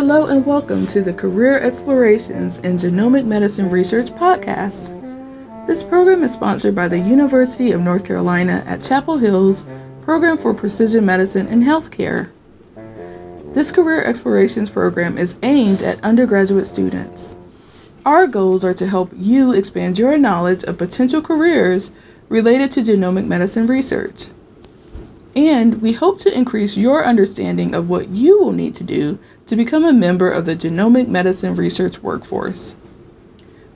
Hello and welcome to the Career Explorations in Genomic Medicine Research podcast. This program is sponsored by the University of North Carolina at Chapel Hill's Program for Precision Medicine and Healthcare. This Career Explorations program is aimed at undergraduate students. Our goals are to help you expand your knowledge of potential careers related to genomic medicine research. And we hope to increase your understanding of what you will need to do to become a member of the genomic medicine research workforce.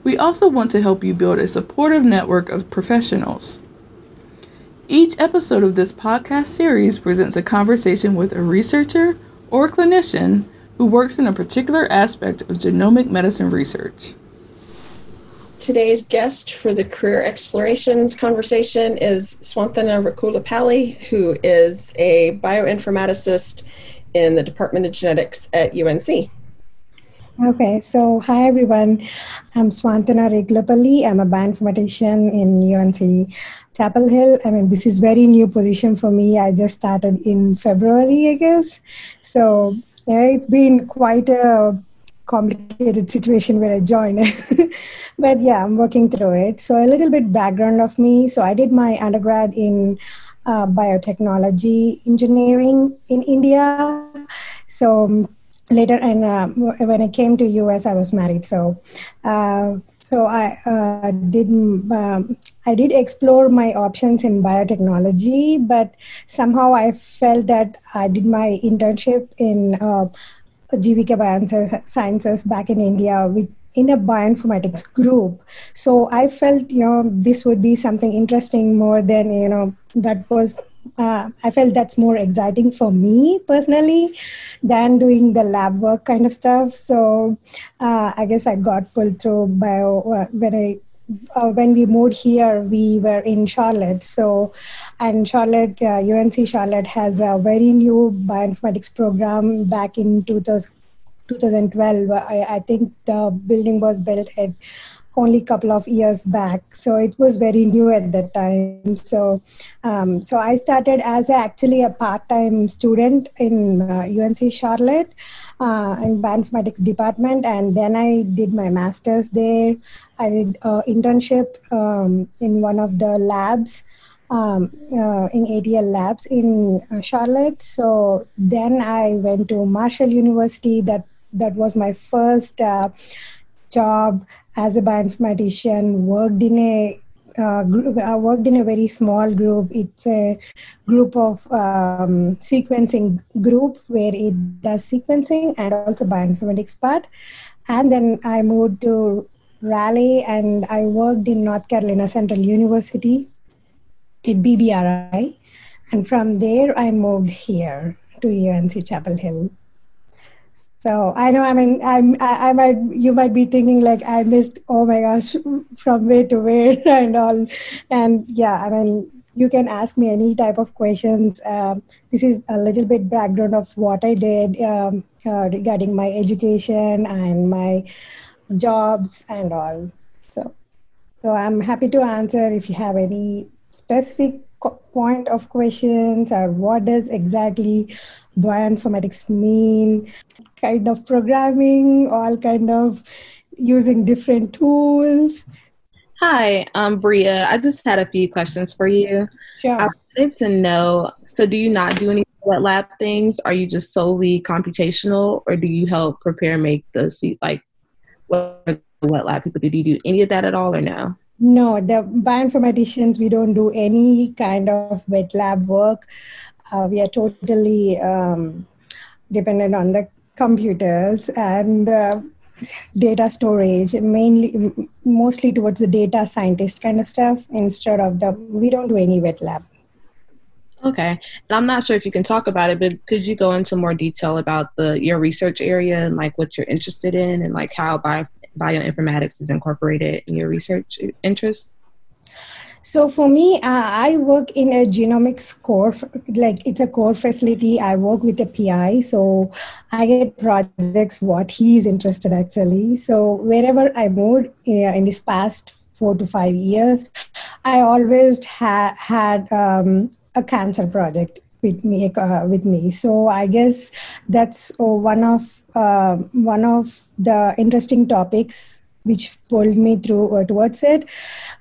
We also want to help you build a supportive network of professionals. Each episode of this podcast series presents a conversation with a researcher or clinician who works in a particular aspect of genomic medicine research. Today's guest for the career explorations conversation is Swanthanna Rakulapalli, who is a bioinformaticist in the Department of Genetics at UNC. Okay, so hi everyone. I'm Swantana Rakulapalli. I'm a bioinformatician in UNC Chapel Hill. I mean, this is very new position for me. I just started in February, I guess. So yeah, it's been quite a complicated situation where I joined. but yeah, I'm working through it. So a little bit background of me. So I did my undergrad in uh, biotechnology engineering in India. So um, later, and uh, when I came to US, I was married. So. Uh, so I uh, did um, I did explore my options in biotechnology, but somehow I felt that I did my internship in uh, GVK Biosciences back in India with in a bioinformatics group. So I felt you know this would be something interesting more than you know that was. Uh, I felt that's more exciting for me personally than doing the lab work kind of stuff. So uh, I guess I got pulled through bio uh, when I uh, when we moved here, we were in Charlotte. So, and Charlotte, uh, UNC Charlotte has a very new bioinformatics program back in 2000, 2012. I, I think the building was built at only couple of years back so it was very new at that time so um, so i started as a, actually a part-time student in uh, unc charlotte uh, in bioinformatics department and then i did my master's there i did internship um, in one of the labs um, uh, in ADL labs in uh, Charlotte. So then I went to Marshall University. That that was my first uh, job as a bioinformatician. Worked in a uh, group, I worked in a very small group. It's a group of um, sequencing group where it does sequencing and also bioinformatics part. And then I moved to Raleigh and I worked in North Carolina Central University at BBRI. And from there, I moved here to UNC Chapel Hill. So I know, I mean, I'm, I, I might, you might be thinking like I missed, oh my gosh, from where to where and all. And yeah, I mean, you can ask me any type of questions. Um, this is a little bit background of what I did um, uh, regarding my education and my jobs and all. So, so I'm happy to answer if you have any specific point of questions or what does exactly bioinformatics mean kind of programming, all kind of using different tools. Hi, I'm Bria. I just had a few questions for you. Sure. I wanted to know so, do you not do any wet lab things? Are you just solely computational, or do you help prepare make the like what wet lab people do? Do you do any of that at all, or no? No, the bioinformaticians, we don't do any kind of wet lab work. Uh, we are totally um, dependent on the computers and uh, data storage mainly mostly towards the data scientist kind of stuff instead of the we don't do any wet lab. Okay. And i'm not sure if you can talk about it but could you go into more detail about the your research area and like what you're interested in and like how bio, bioinformatics is incorporated in your research interests so for me, uh, I work in a genomics core, like it's a core facility. I work with a PI, so I get projects what he is interested actually. So wherever I moved uh, in this past four to five years, I always ha- had um, a cancer project with me uh, with me so i guess that's uh, one of uh, one of the interesting topics which pulled me through uh, towards it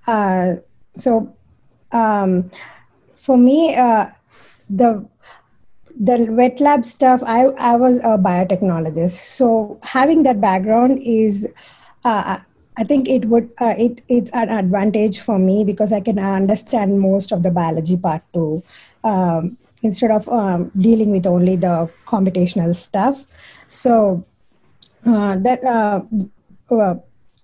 uh, so um, for me uh, the the wet lab stuff i i was a biotechnologist so having that background is I think it would uh, it it's an advantage for me because I can understand most of the biology part too, um, instead of um, dealing with only the computational stuff. So uh, that uh, uh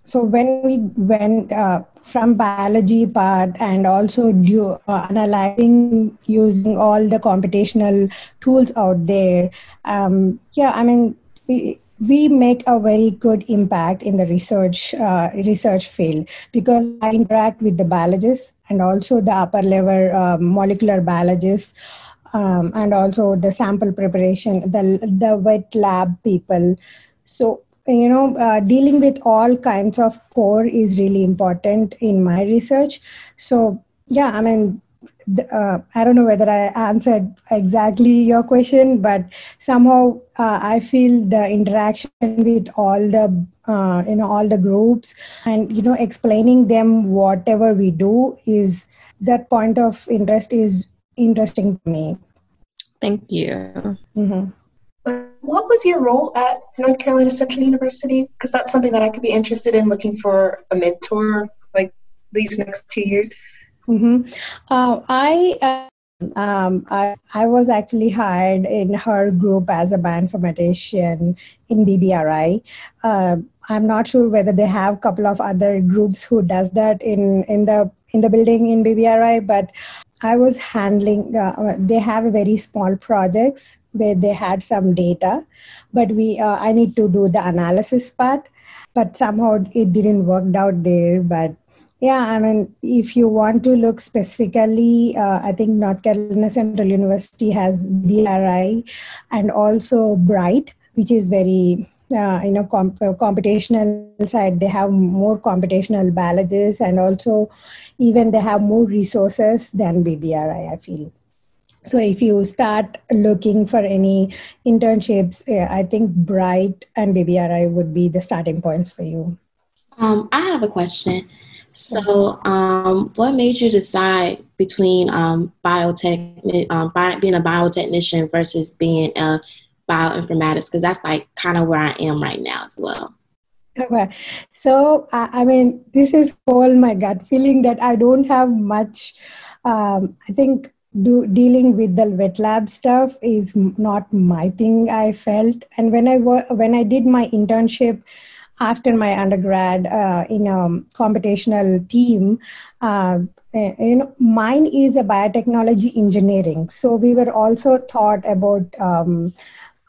so when we went uh, from biology part and also do, uh, analyzing using all the computational tools out there, um, yeah, I mean. We, we make a very good impact in the research uh, research field because I interact with the biologists and also the upper level uh, molecular biologists um, and also the sample preparation, the the wet lab people. So you know, uh, dealing with all kinds of core is really important in my research. So yeah, I mean uh, I don't know whether I answered exactly your question, but somehow uh, I feel the interaction with all the uh, you know all the groups and you know explaining them whatever we do is that point of interest is interesting to me. Thank you. Mm-hmm. What was your role at North Carolina Central University? Because that's something that I could be interested in looking for a mentor like these next two years. Mm-hmm. Uh, I, um, I, I was actually hired in her group as a bioinformatician in BBRI. Uh, I'm not sure whether they have a couple of other groups who does that in, in the in the building in BBRI, but I was handling. Uh, they have very small projects where they had some data, but we uh, I need to do the analysis part. But somehow it didn't work out there. But yeah, I mean, if you want to look specifically, uh, I think North Carolina Central University has BRI and also BRITE, which is very uh, you know comp- computational side. They have more computational biologists and also even they have more resources than BBRI. I feel. So if you start looking for any internships, I think BRITE and BBRI would be the starting points for you. Um, I have a question. So, um, what made you decide between um, biotech, um, bi- being a biotechnician versus being a bioinformatics? Because that's like kind of where I am right now as well. Okay, so uh, I mean, this is all my gut feeling that I don't have much. Um, I think do, dealing with the wet lab stuff is not my thing. I felt, and when I when I did my internship after my undergrad uh, in a computational team, uh, eh, you know, mine is a biotechnology engineering. So we were also taught about um,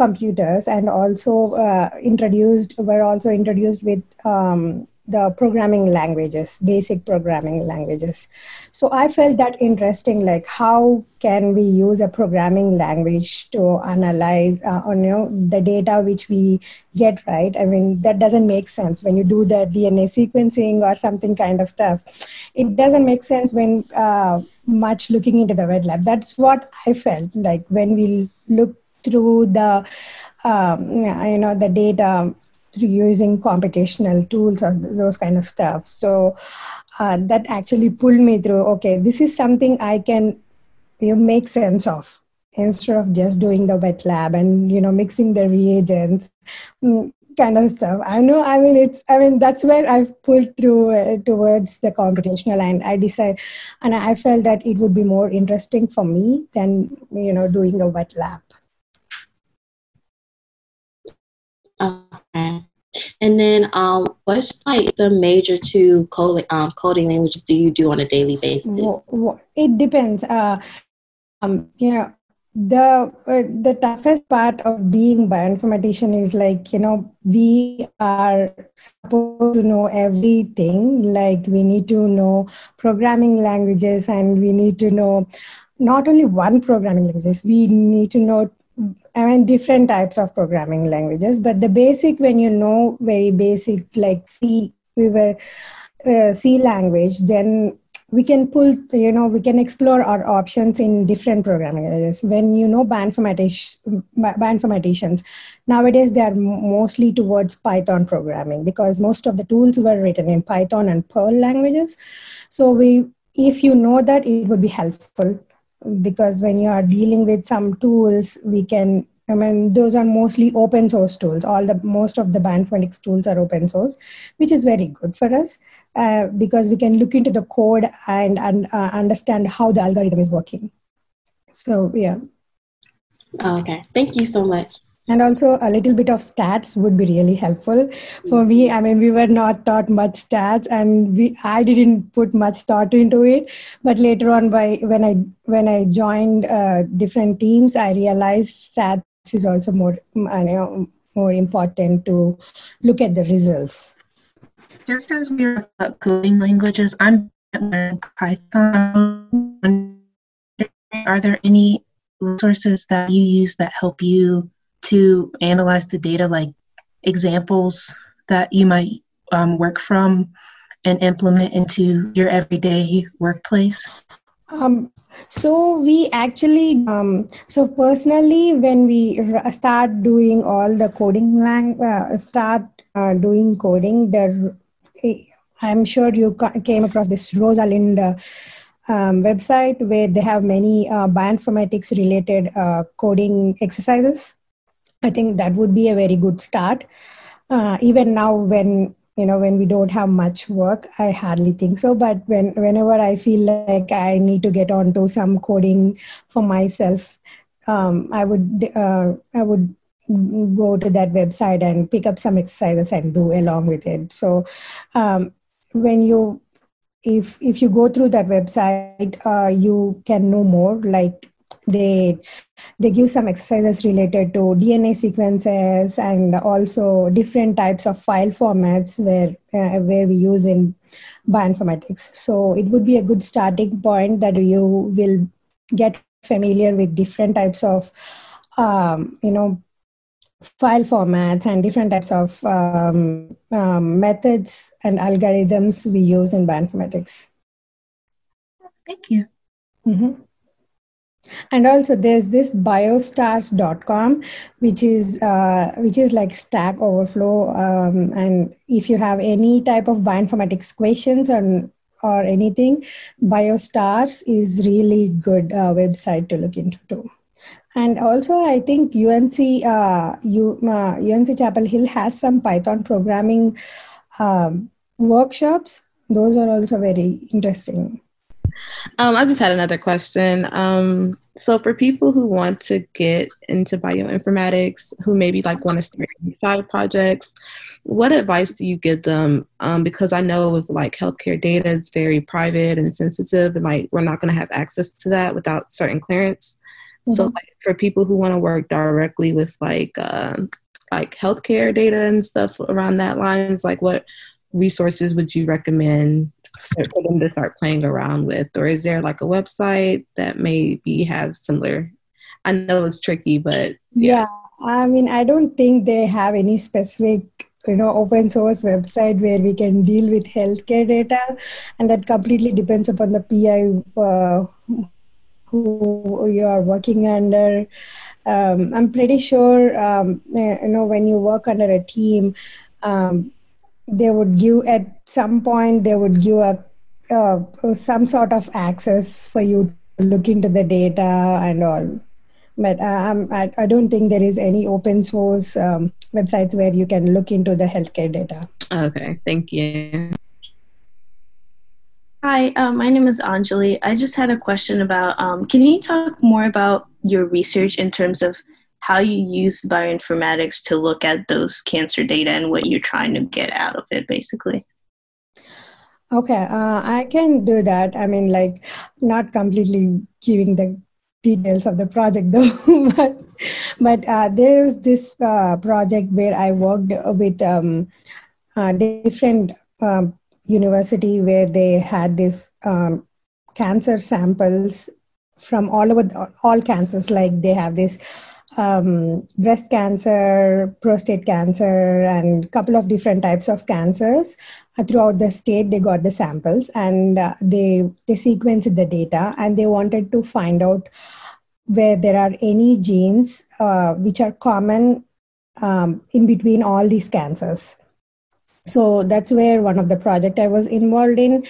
computers and also uh, introduced, were also introduced with um, the programming languages, basic programming languages. So I felt that interesting, like how can we use a programming language to analyze uh, on you know the data which we get, right? I mean that doesn't make sense when you do the DNA sequencing or something kind of stuff. It doesn't make sense when uh, much looking into the wet lab. That's what I felt like when we look through the um, you know the data through using computational tools or those kind of stuff. So uh, that actually pulled me through. Okay, this is something I can you know, make sense of instead of just doing the wet lab and you know mixing the reagents mm, kind of stuff i know i mean it's i mean that's where i've pulled through uh, towards the computational and i decided and i felt that it would be more interesting for me than you know doing a wet lab And then, um, what's like the major two coding um, coding languages do you do on a daily basis? It depends. Uh, um, you know, the uh, the toughest part of being bioinformatician is like you know we are supposed to know everything. Like we need to know programming languages, and we need to know not only one programming languages. We need to know I mean, different types of programming languages, but the basic, when you know very basic, like C, we were uh, C language, then we can pull, you know, we can explore our options in different programming languages. When you know bioinformaticians, nowadays they are mostly towards Python programming because most of the tools were written in Python and Perl languages. So we, if you know that, it would be helpful because when you are dealing with some tools, we can I mean, those are mostly open source tools. All the most of the bioinformatics tools are open source, which is very good for us uh, because we can look into the code and, and uh, understand how the algorithm is working. So yeah. Okay, thank you so much. And also a little bit of stats would be really helpful for me. I mean, we were not taught much stats, and we I didn't put much thought into it. But later on, by when I when I joined uh, different teams, I realized stats is also more you know, more important to look at the results. Just as we are about coding languages, I'm learning Python. Are there any resources that you use that help you to analyze the data, like examples that you might um, work from and implement into your everyday workplace? Um, so we actually, um, so personally, when we start doing all the coding, lang- uh, start uh, doing coding, there, I'm sure you came across this Rosalind uh, um, website where they have many uh, bioinformatics related uh, coding exercises. I think that would be a very good start. Uh, even now, when you know when we don't have much work i hardly think so. But when whenever i feel like i need to get onto some coding for myself um, i would uh, i would go to that website and pick up some exercises and do along with it. So um, when you if if you go through that website uh, you can know more. Like they they give some exercises related to dna sequences and also different types of file formats where uh, where we use in bioinformatics. So it would be a good starting point that you will get familiar with different types of um, you know file formats and different types of um, um, methods and algorithms we use in bioinformatics. Thank you. Mm-hmm. And also there's this biostars.com, which is uh, which is like Stack Overflow. Um, and if you have any type of bioinformatics questions or or anything, BioStars is really good uh, website to look into too. And also, I think UNC uh, U, uh, UNC Chapel Hill has some Python programming um, workshops. Those are also very interesting. Um, I just had another question. Um, so for people who want to get into bioinformatics, who maybe like want to start side projects, what advice do you give them? Um, because I know with like healthcare data is very private and sensitive, and like we're not going to have access to that without certain clearance. Mm-hmm. So like, for people who want to work directly with like uh, like healthcare data and stuff around that lines, like what resources would you recommend for them to start playing around with? Or is there like a website that maybe have similar? I know it's tricky, but yeah. yeah. I mean, I don't think they have any specific you know open source website where we can deal with healthcare data and that completely depends upon the pi uh, who you are working under um, i'm pretty sure um, you know when you work under a team um, they would give at some point they would give a uh, some sort of access for you to look into the data and all. But um, I, I don't think there is any open source um, websites where you can look into the healthcare data. Okay thank you. Hi, uh, my name is Anjali. I just had a question about um, can you talk more about your research in terms of how you use bioinformatics to look at those cancer data and what you're trying to get out of it, basically. Okay, uh, I can do that. I mean, like, not completely giving the details of the project though, but but uh, there's this uh, project where I worked with um, different um, university where they had this um, cancer samples from all over all cancers. Like they have this um, breast cancer, prostate cancer, and a couple of different types of cancers. Uh, throughout the state, they got the samples and uh, they they sequenced the data, and they wanted to find out where there are any genes uh, which are common um, in between all these cancers. So that's where one of the project I was involved in.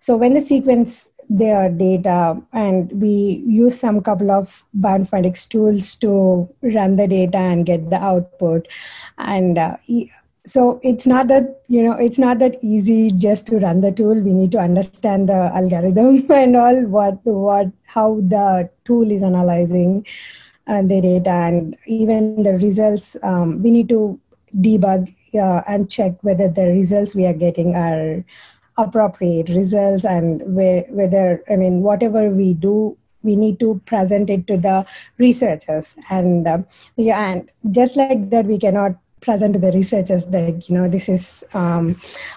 So when the sequence their data and we use some couple of bioinformatics tools to run the data and get the output. And uh, so it's not that you know it's not that easy just to run the tool. We need to understand the algorithm and all what what how the tool is analyzing uh, the data and even the results. Um, we need to debug uh, and check whether the results we are getting are appropriate results and whether i mean whatever we do we need to present it to the researchers. And uh, yeah and just like that we cannot present to the researchers that you know this is um,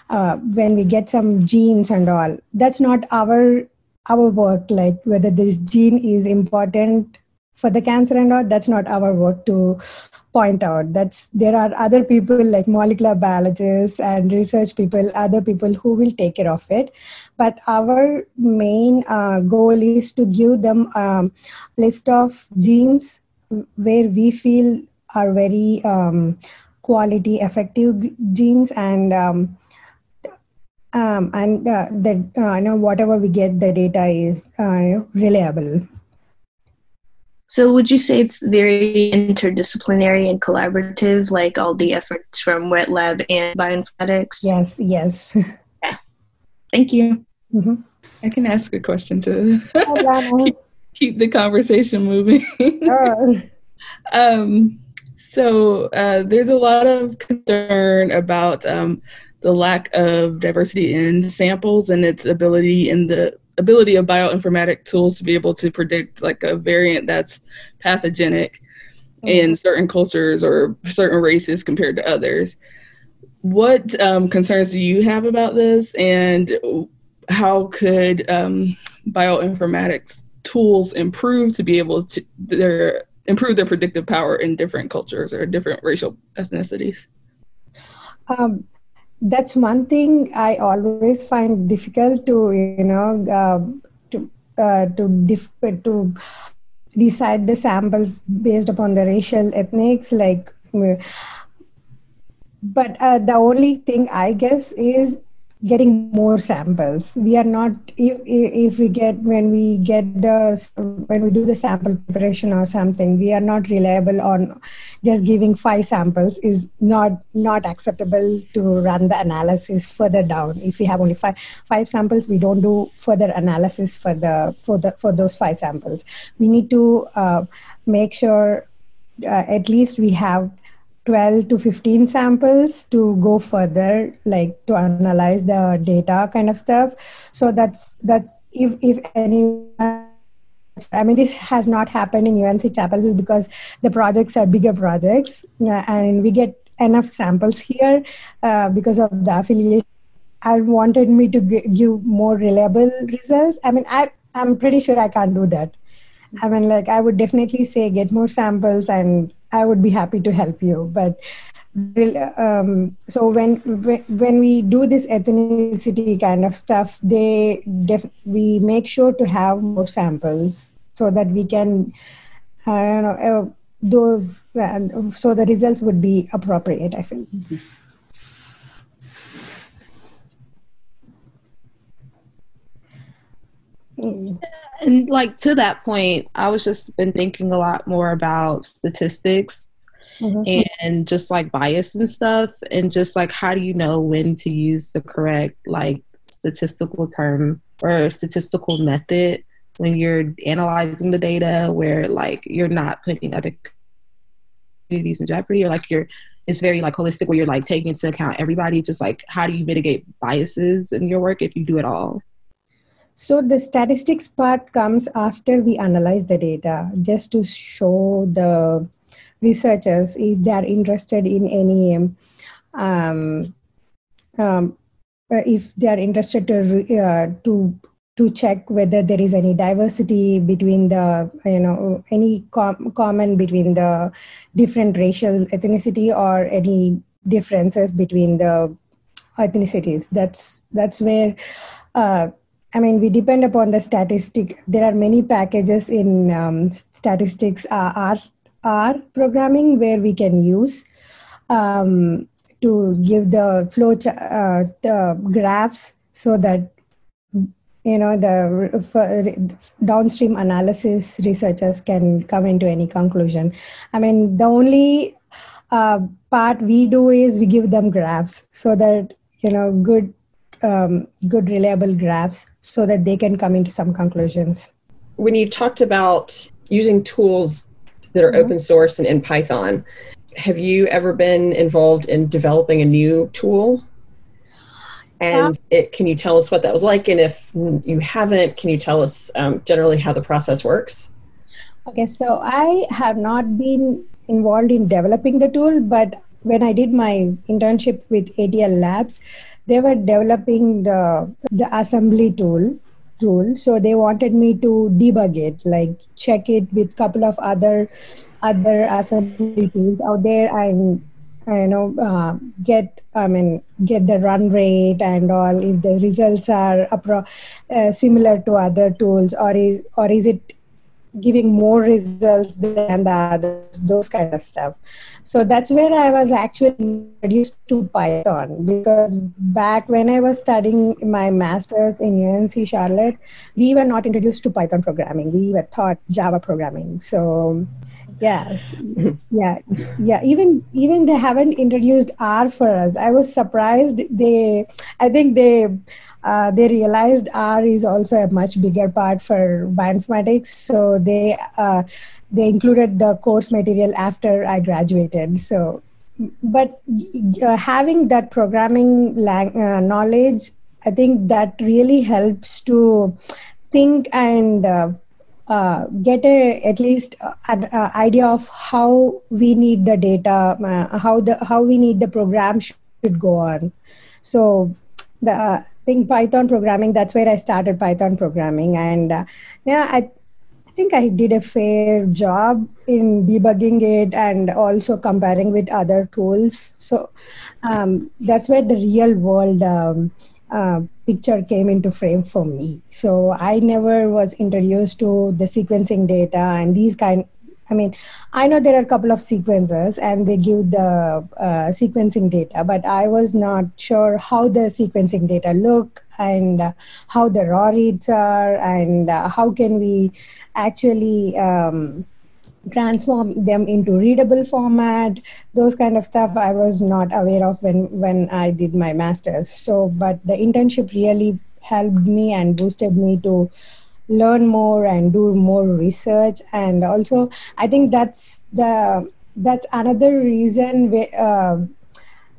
uh, when we get some genes and all. That's not our our work like whether this gene is important for the cancer and all that's not our work to point out. That's there are other people like molecular biologists and research people other people who will take care of it. But our main uh, goal is to give them a um, list of genes where we feel are very um, quality effective genes and um, um, and uh, that uh, you know whatever we get the data is uh, reliable so would you say it's very interdisciplinary and collaborative, like all the efforts from wet lab and bioinformatics? Yes, yes. Yeah. Thank you. Mm-hmm. I can ask a question to keep, keep, the conversation moving. um, so uh, there's a lot of concern about um, the lack of diversity in samples and its ability in the ability of bioinformatic tools to be able to predict like a variant that's pathogenic mm-hmm. in certain cultures or certain races compared to others. What um, concerns do you have about this, and how could um, bioinformatics tools improve to be able to their improve their predictive power in different cultures or different racial ethnicities? Um, that's one thing I always find difficult to you know uh, to uh, to dif- to decide the samples based upon the racial ethnics like. But uh, the only thing I guess is getting more samples. We are not if if we get when we get the when we do the sample preparation or something we are not reliable on just giving five samples is not not acceptable to run the analysis further down. If we have only five five samples we don't do further analysis for the for the for those five samples. We need to uh, make sure uh, at least we have 12 to 15 samples to go further like to analyze the data kind of stuff so that's that's if if any I mean, this has not happened in UNC Chapel Hill because the projects are bigger projects, uh, and we get enough samples here uh, because of the affiliation. I wanted me to give more reliable results. I mean, I I'm pretty sure I can't do that. I mean, like I would definitely say get more samples and I would be happy to help you. But um, so when when we do this ethnicity kind of stuff, they def- we make sure to have more samples so that we can, I don't know, uh, those uh, so the results would be appropriate. I feel. Mm-hmm. And like to that point, I was just been thinking a lot more about statistics mm-hmm. and just like bias and stuff, and just like how do you know when to use the correct like statistical term or statistical method when you're analyzing the data, where like you're not putting other communities in jeopardy, or like you're it's very like holistic where you're like taking into account everybody. Just like how do you mitigate biases in your work if you do it all? So the statistics part comes after we analyze the data, just to show the researchers if they are interested in any um, um, uh, if they are interested to uh, to to check whether there is any diversity between the you know any com- common between the different racial ethnicity or any differences between the ethnicities. That's that's where uh, I mean, we depend upon the statistic. There are many packages in um, statistics uh, R, R programming where we can use um, to give the flow ch- uh, the graphs so that you know the downstream analysis researchers can come into any conclusion. I mean, the only uh, part we do is we give them graphs so that you know good um, good reliable graphs so that they can come into some conclusions. When you talked about using tools that are mm-hmm. open source and in python have you ever been involved in developing a new tool? And it, can you tell us what that was like? And if you haven't can you tell us um, generally how the process works? Okay so i have not been involved in developing the tool but when i did my internship with adl labs they were developing the the assembly tool tool. So they wanted me to debug it like check it with couple of other other assembly tools out there and you know uh, get i mean get the run rate and all if the results are appro- uh, similar to other tools or is or is it giving more results than the others, those kind of stuff. So that's where I was actually introduced to Python because back when I was studying my master's in UNC Charlotte, we were not introduced to Python programming. We were taught Java programming. So yeah yeah yeah even even they haven't introduced r for us i was surprised they i think they uh, they realized R is also a much bigger part for bioinformatics. So they uh, they included the course material after I graduated. So, but uh, having that programming lang- uh, knowledge, I think that really helps to think and uh, uh, get a at least an idea of how we need the data, how the how we need the program should go on. So the think Python programming, that's where I started Python programming. And uh, yeah, I, I think I did a fair job in debugging it and also comparing with other tools. So um, that's where the real world um, uh, picture came into frame for me. So I never was introduced to the sequencing data and these kind I mean, I know there are a couple of sequences and they give the uh, sequencing data, but I was not sure how the sequencing data look and uh, how the raw reads are and uh, how can we actually um, transform them into readable format. Those kind of stuff i was not aware of when when i did my masters. So but the internship really helped me and boosted me to learn more and do more research. And also i think that's the that's another reason where, uh,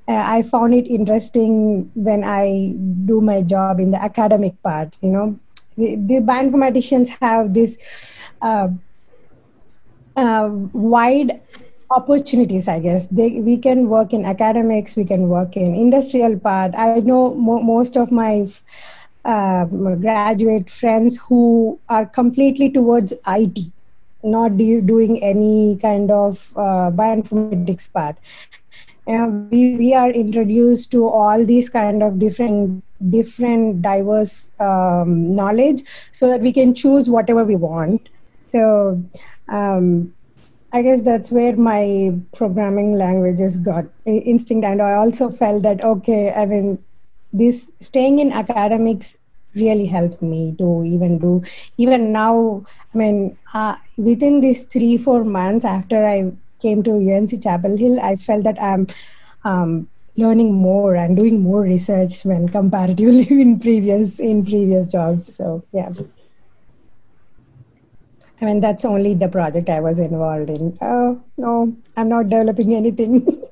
i found it interesting when i do my job in the academic part you know. The, the bioinformaticians have this uh, uh, wide opportunities i guess. They, we can work in academics we can work in industrial part. I know mo- most of my um, graduate friends who are completely towards IT, not do, doing any kind of uh, bioinformatics part. And we, we are introduced to all these kind of different different diverse um, knowledge so that we can choose whatever we want so um, i guess that's where my programming languages got instinct and i also felt that okay i mean this staying in academics really helped me to even do even now i mean uh, within these three four months after i came to unc chapel hill i felt that i'm um, learning more and doing more research when comparatively in previous in previous jobs so yeah I mean, that's only the project I was involved in. Oh, no, I'm not developing anything.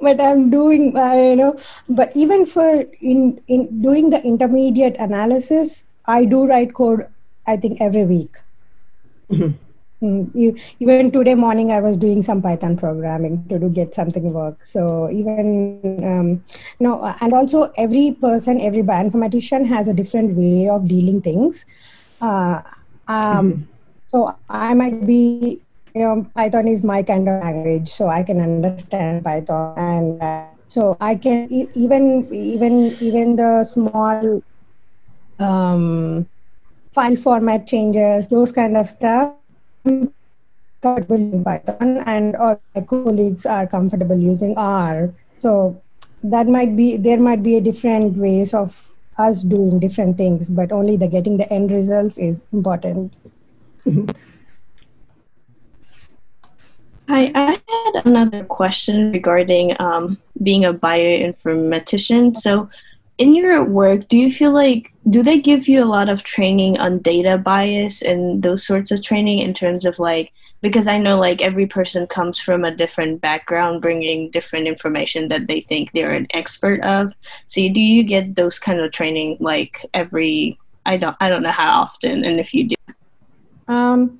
but I'm doing, uh, you know, but even for in, in doing the intermediate analysis, I do write code, I think, every week. Mm-hmm. mm, even today morning i was doing some python programming to do get something work so even um, know and also every person every bioinformatician has a different way of dealing things uh, um, mm-hmm. so i might be you know python is my kind of language so i can understand python and uh, so i can even even even the small um, file format changes, those kind of stuff. Comfortable in Python, and all my colleagues are comfortable using R. So that might be there might be a different ways of us doing different things, but only the getting the end results is important. Hi, I had another question regarding um, being a bioinformatician. So, in your work, do you feel like do they give you a lot of training on data bias and those sorts of training in terms of like because I know like every person comes from a different background, bringing different information that they think they're an expert of. So do you get those kind of training like every? I don't I don't know how often, and if you do. Um,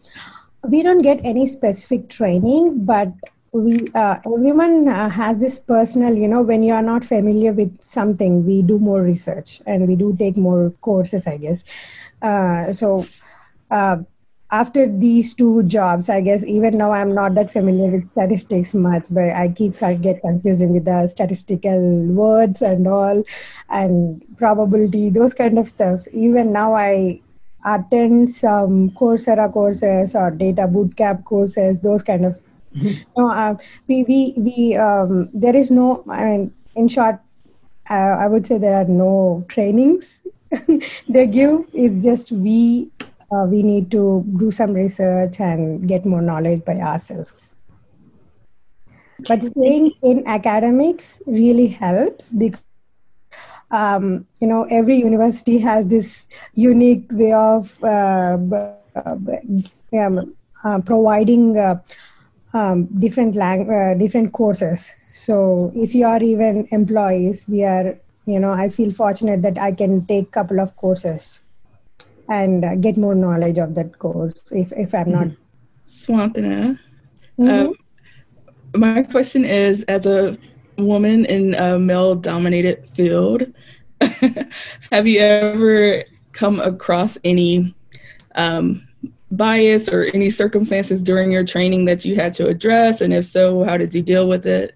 we don't get any specific training, but we uh, everyone uh, has this personal you know when you are not familiar with something we do more research and we do take more courses i guess. Uh, so uh, after these two jobs i guess even now i'm not that familiar with statistics much but i keep get confusing with the statistical words and all and probability those kind of stuffs. Even now i attend some coursera courses or data bootcamp courses those kind of no, uh, we we we um, there is no. I mean, in short, uh, I would say there are no trainings they give. It's just we uh, we need to do some research and get more knowledge by ourselves. But staying in academics really helps because um, you know every university has this unique way of uh, um, uh, providing uh, um, different lang- uh, different courses. So if you are even employees, we are you know I feel fortunate that I can take couple of courses and uh, get more knowledge of that course if if I'm not. Swantana, mm-hmm. um, my question is: as a woman in a male-dominated field, have you ever come across any um, bias or any circumstances during your training that you had to address? And if so, how did you deal with it?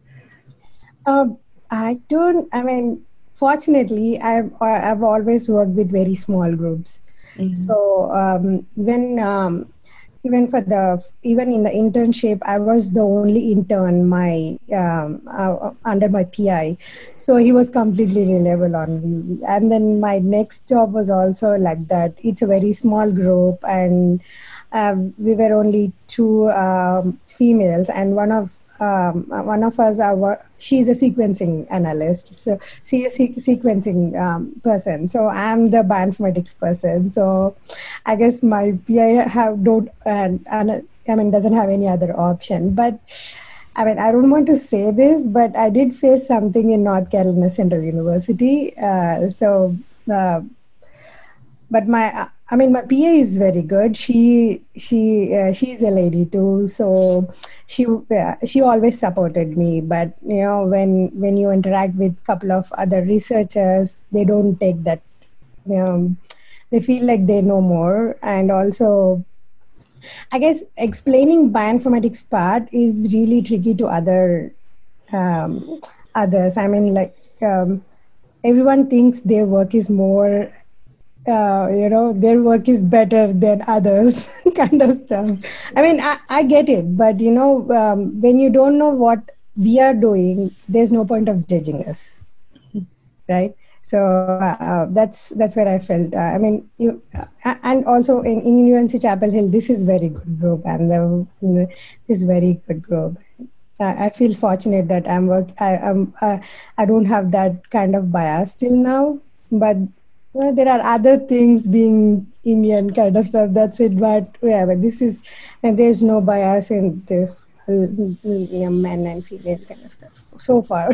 Um, I don't, I mean, fortunately, I've, I've always worked with very small groups. Mm-hmm. So um, when um, even for the even in the internship i was the only intern my um, uh, under my pi so he was completely reliable on me. And then my next job was also like that. It's a very small group and um, we were only two um, females and one of um, one of us are she's a sequencing analyst so she's a sequencing um, person. So i'm the bioinformatics person. So i guess my pi have don't and, and i mean doesn't have any other option. But I mean, I don't want to say this, but I did face something in North Carolina Central University. Uh, so, uh, but my I mean, my PA is very good. She she uh, she's a lady too, so she uh, she always supported me. But you know, when when you interact with a couple of other researchers, they don't take that. Know, they feel like they know more, and also, I guess explaining bioinformatics part is really tricky to other um, others. I mean, like um, everyone thinks their work is more uh, you know their work is better than others kind of stuff i mean i, I get it but you know um, when you don't know what we are doing there's no point of judging us right so uh, that's that's where i felt uh, i mean you, uh, and also in, in unc chapel hill this is very good group and the, this very good group I, feel fortunate that I'm work. I, I'm. Uh, I don't have that kind of bias till now, but well, there are other things being Indian kind of stuff. That's it. But yeah, but this is, and there's no bias in this you know, men and female kind of stuff so far.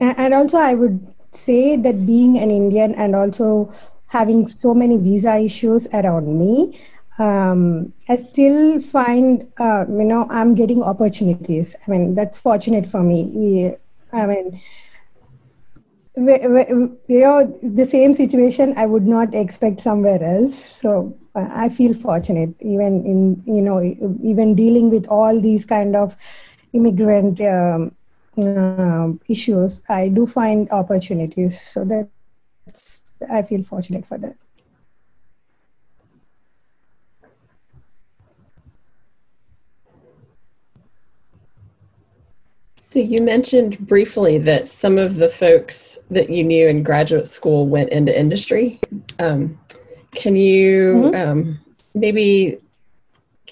and also, I would say that being an Indian and also having so many visa issues around me, um, I still find, uh, you know, I'm getting opportunities. I mean, that's fortunate for me. I mean, you know, the same situation I would not expect somewhere else. So uh, I feel fortunate, even in, you know, even dealing with all these kind of immigrant um, uh, issues, I do find opportunities. So that's, I feel fortunate for that. So you mentioned briefly that some of the folks that you knew in graduate school went into industry. Um, can you mm-hmm. um, maybe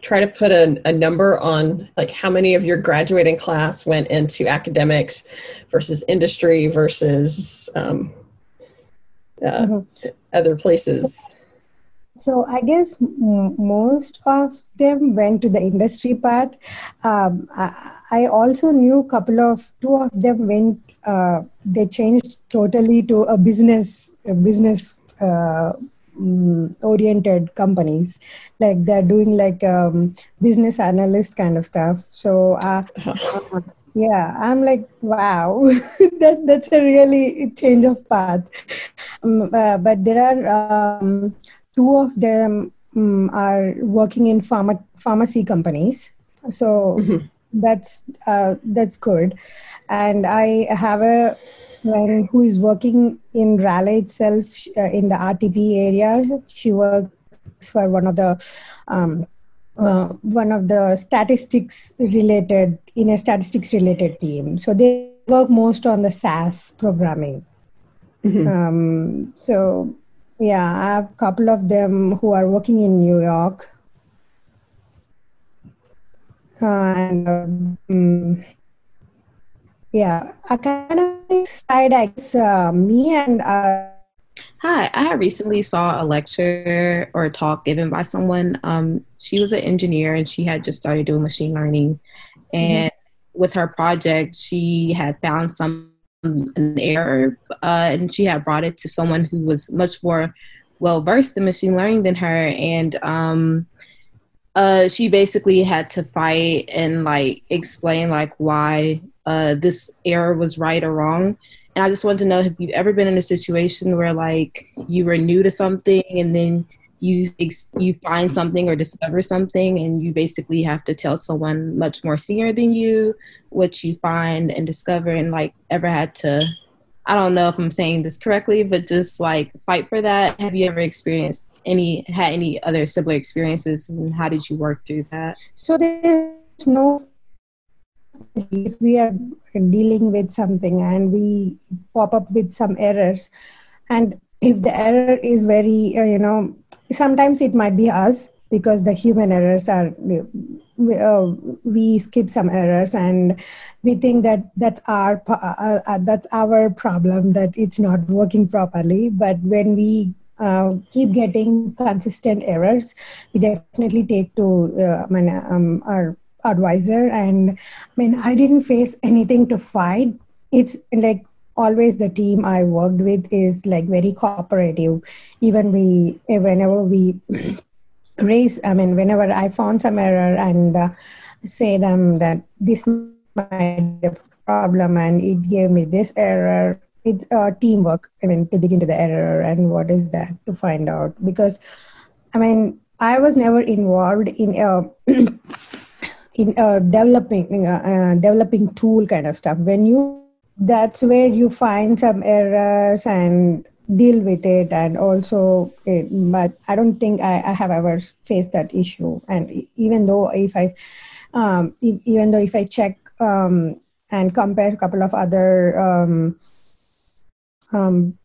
try to put a, a, number on like how many of your graduating class went into academics versus industry versus um, uh, mm-hmm. other places? So, I guess m- most of them went to the industry part. Um, I, I, also knew a couple of two of them went. Uh, they changed totally to a business a business uh, um, oriented companies like they're doing like um, business analyst kind of stuff so uh, yeah i'm like wow that that's a really change of path um, uh, but there are um, two of them um, are working in pharma- pharmacy companies so mm-hmm. that's uh, that's good and i have a friend who is working in Raleigh itself uh, in the RTP area. She works for one of the um, uh, one of the statistics related in a statistics related team. So they work most on the SAS programming. Mm-hmm. Um, so yeah, I have a couple of them who are working in New York. Uh, and um, yeah, academic side, I guess uh, me and. Uh, Hi, I recently saw a lecture or a talk given by someone. Um, she was an engineer and she had just started doing machine learning. Mm-hmm. And mm-hmm. with her project, she had found some an error uh, and she had brought it to someone who was much more well versed in machine learning than her. And um, uh, she basically had to fight and like explain like why uh, this error was right or wrong. And I just wanted to know if you've ever been in a situation where like you were new to something and then you you find something or discover something and you basically have to tell someone much more senior than you what you find and discover and like ever had to I don't know if I'm saying this correctly, but just like fight for that. Have you ever experienced any had any other similar experiences and how did you work through that? So there's no if we are dealing with something and we pop up with some errors and if the error is very uh, you know sometimes it might be us because the human errors are uh, we skip some errors and we think that that's our uh, uh, that's our problem that it's not working properly. But when we uh, keep getting consistent errors we definitely take to uh, um, our advisor. And i mean i didn't face anything to fight. It's like always the team i worked with is like very cooperative. Even we whenever we raise i mean whenever i found some error and uh, say them that this might be problem and it gave me this error it's uh, teamwork i mean to dig into the error and what is that to find out. Because i mean i was never involved in a in developing uh, uh, developing tool kind of stuff. When you that's where you find some errors and deal with it and also it, but i don't think I, I, have ever faced that issue. And even though if i um, even though if i check um, and compare a couple of other um, um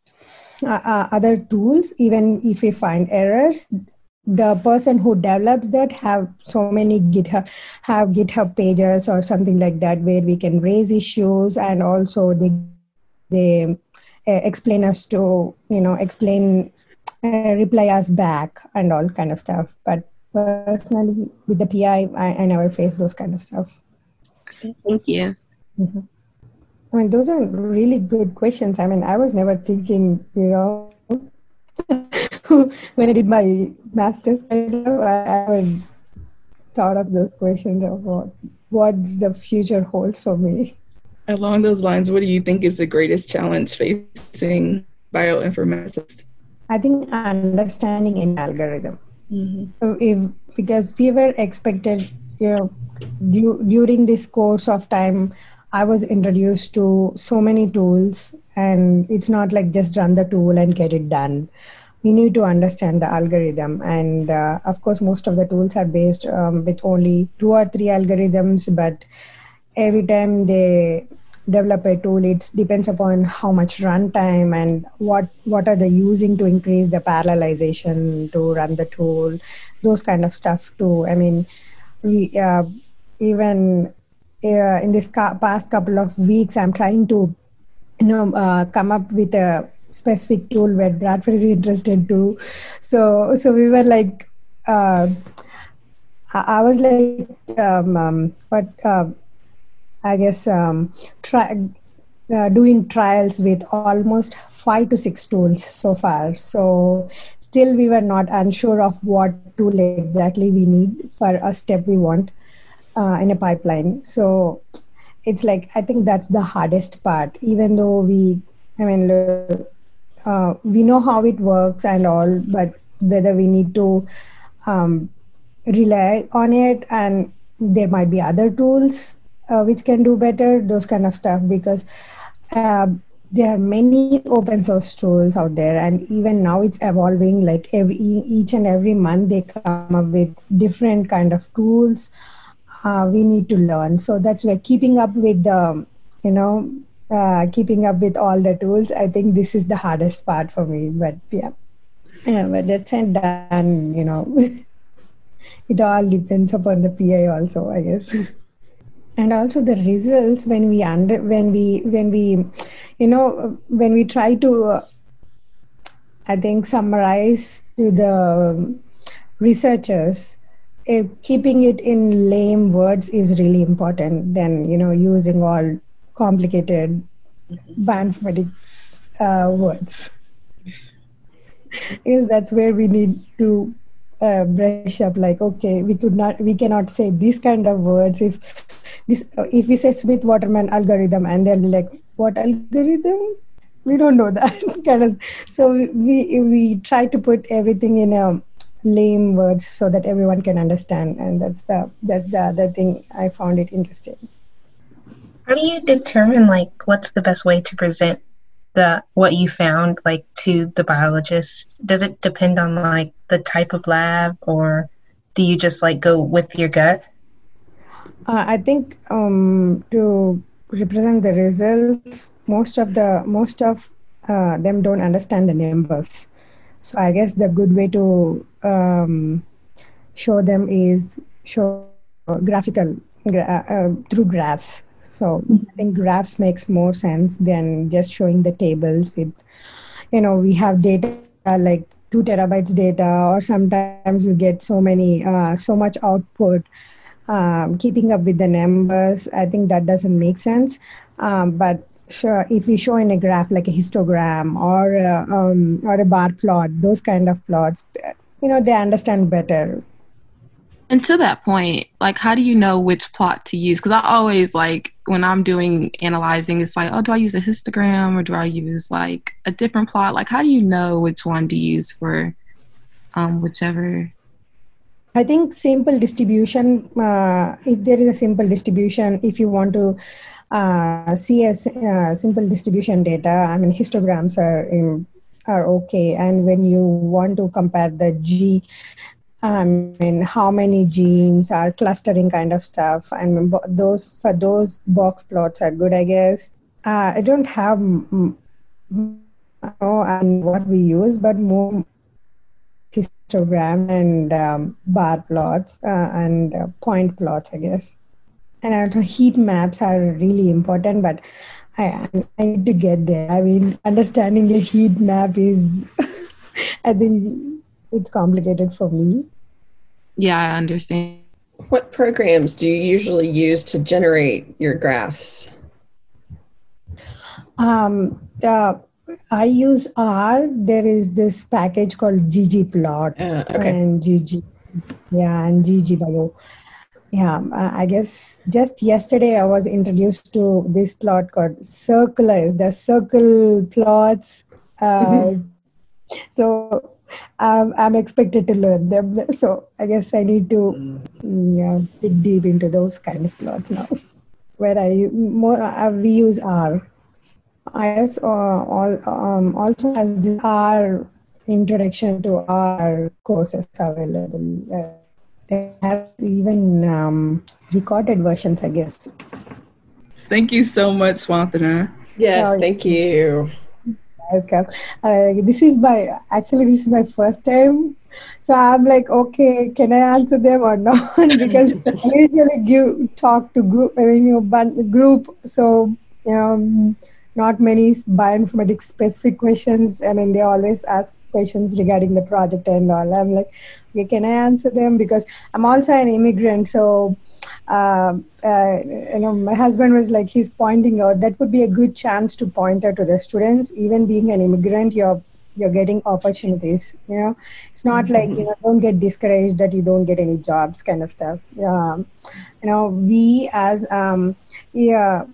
uh, uh, other tools even if we find errors the person who develops that have so many github have github pages or something like that where we can raise issues and also they they uh, explain us to you know explain uh, reply us back and all kind of stuff. But personally with the pi i, I never face those kind of stuff. Thank you. Mm-hmm. i mean those are really good questions. I mean i was never thinking you know when I did my master's, kind of, I, thought of those questions of what what's the future holds for me. Along those lines, what do you think is the greatest challenge facing bioinformaticists? I think understanding an algorithm. Mm-hmm. If because we were expected, you know, du- during this course of time, I was introduced to so many tools, and it's not like just run the tool and get it done. We need to understand the algorithm, and uh, of course, most of the tools are based um, with only two or three algorithms. But every time they develop a tool, it depends upon how much runtime and what what are they using to increase the parallelization to run the tool, those kind of stuff too. I mean, we uh, even uh, in this ca- past couple of weeks, I'm trying to, you know, uh, come up with a specific tool where Bradford is interested too. So, so we were like, uh, I, was like, um, um, but uh, I guess um, try, uh, doing trials with almost five to six tools so far. So still we were not unsure of what tool exactly we need for a step we want uh, in a pipeline. So it's like I think that's the hardest part. Even though we, I mean, uh, we know how it works and all, but whether we need to um, rely on it, and there might be other tools uh, which can do better, those kind of stuff. Because uh, there are many open source tools out there, and even now it's evolving. Like every each and every month, they come up with different kind of tools uh, we need to learn. So that's where keeping up with the, you know, uh, keeping up with all the tools. I think this is the hardest part for me. But yeah, yeah but that's and done. You know, it all depends upon the PI also, I guess. and also the results when we under when we when we, you know, when we try to. Uh, I think summarize to the researchers uh, keeping it in lame words is really important than you know using all complicated bioinformatics uh, words. Is that's where we need to uh, brush up like okay we could not we cannot say these kind of words if this if we say smith waterman algorithm and they'll be like what algorithm? We don't know that kind of so we we try to put everything in a lame words so that everyone can understand and that's the that's the other thing i found it interesting how do you determine like what's the best way to present the what you found like to the biologists does it depend on like the type of lab or do you just like go with your gut? Uh, i think um, to represent the results most of the most of uh, them don't understand the numbers. So I guess the good way to um, show them is show graphical uh, uh, through graphs. So I think graphs makes more sense than just showing the tables with, you know, we have data like two terabytes data, or sometimes you get so many, uh, so much output. Um, keeping up with the numbers, I think that doesn't make sense. Um, but sure if we show in a graph like a histogram or a, um, or a bar plot those kind of plots you know they understand better and to that point like how do you know which plot to use? Because i always like when i'm doing analyzing it's like oh do i use a histogram or do i use like a different plot? Like how do you know which one to use for um, whichever? I think simple distribution, uh, if there is a simple distribution, if you want to uh, CS uh, simple distribution data, I mean histograms are in, are okay. And when you want to compare the G, I mean how many genes are clustering kind of stuff. I mean those for those box plots are good, I guess. Uh, I don't have know and what we use, but more histogram and um, bar plots uh, and uh, point plots, I guess and also heat maps are really important but I, I need to get there i mean understanding a heat map is i think it's complicated for me yeah i understand what programs do you usually use to generate your graphs um, uh, I use R. There is this package called ggplot Uh, okay. and GG, yeah, and ggBio. Yeah, I guess just yesterday I was introduced to this plot called Circular. The circle plots. Uh, so I'm, I'm expected to learn them. So I guess I need to yeah, dig deep into those kind of plots now. Where I more uh, we use R. IS uh, all, um, also has the R introduction to R courses available. Uh, they have even um, recorded versions, I guess. Thank you so much, Swantana. Yes, thank you. Welcome. Uh, this is my actually this is my first time, so I'm like, okay, can I answer them or not? because I usually give talk to group, I mean, you bun- group, so um, not many bioinformatics specific questions. I mean, they always ask questions regarding the project and all. I'm like, okay, can I answer them? Because I'm also an immigrant, so um, uh, you know, my husband was like, he's pointing out that would be a good chance to point out to the students. Even being an immigrant, you're you're getting opportunities. You know, it's not like you know, don't get discouraged that you don't get any jobs, kind of stuff. Um, you know, we as um, yeah.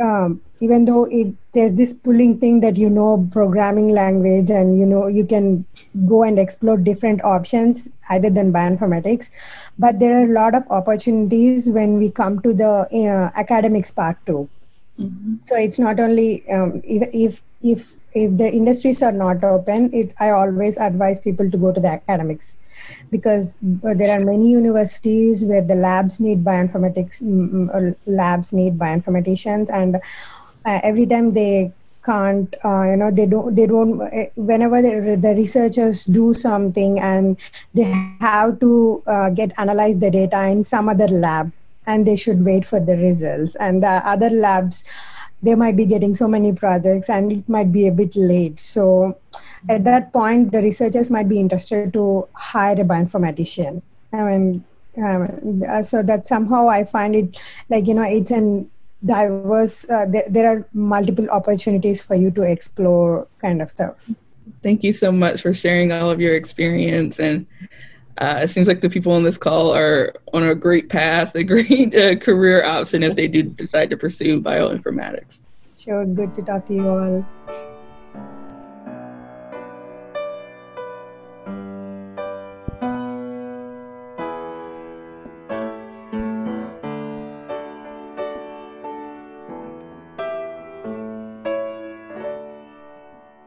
Um, even though it there's this pulling thing that you know programming language and you know you can go and explore different options other than bioinformatics. But there are a lot of opportunities when we come to the uh, academics part too. So it's not only um, if, if if if the industries are not open it i always advise people to go to the academics. Because uh, there are many universities where the labs need bioinformatics mm, mm, labs need bioinformaticians and uh, every time they can't uh, you know they don't they don't uh, whenever the, researchers do something and they have to uh, get analyze the data in some other lab and they should wait for the results. And the other labs they might be getting so many projects and it might be a bit late. So at that point the researchers might be interested to hire a bioinformatician. I mean um, so that somehow i find it like you know it's an diverse uh, there, there are multiple opportunities for you to explore kind of stuff Thank you so much for sharing all of your experience. And uh, it seems like the people on this call are on a great path, a great uh, career option if they do decide to pursue bioinformatics. sure good to talk to you all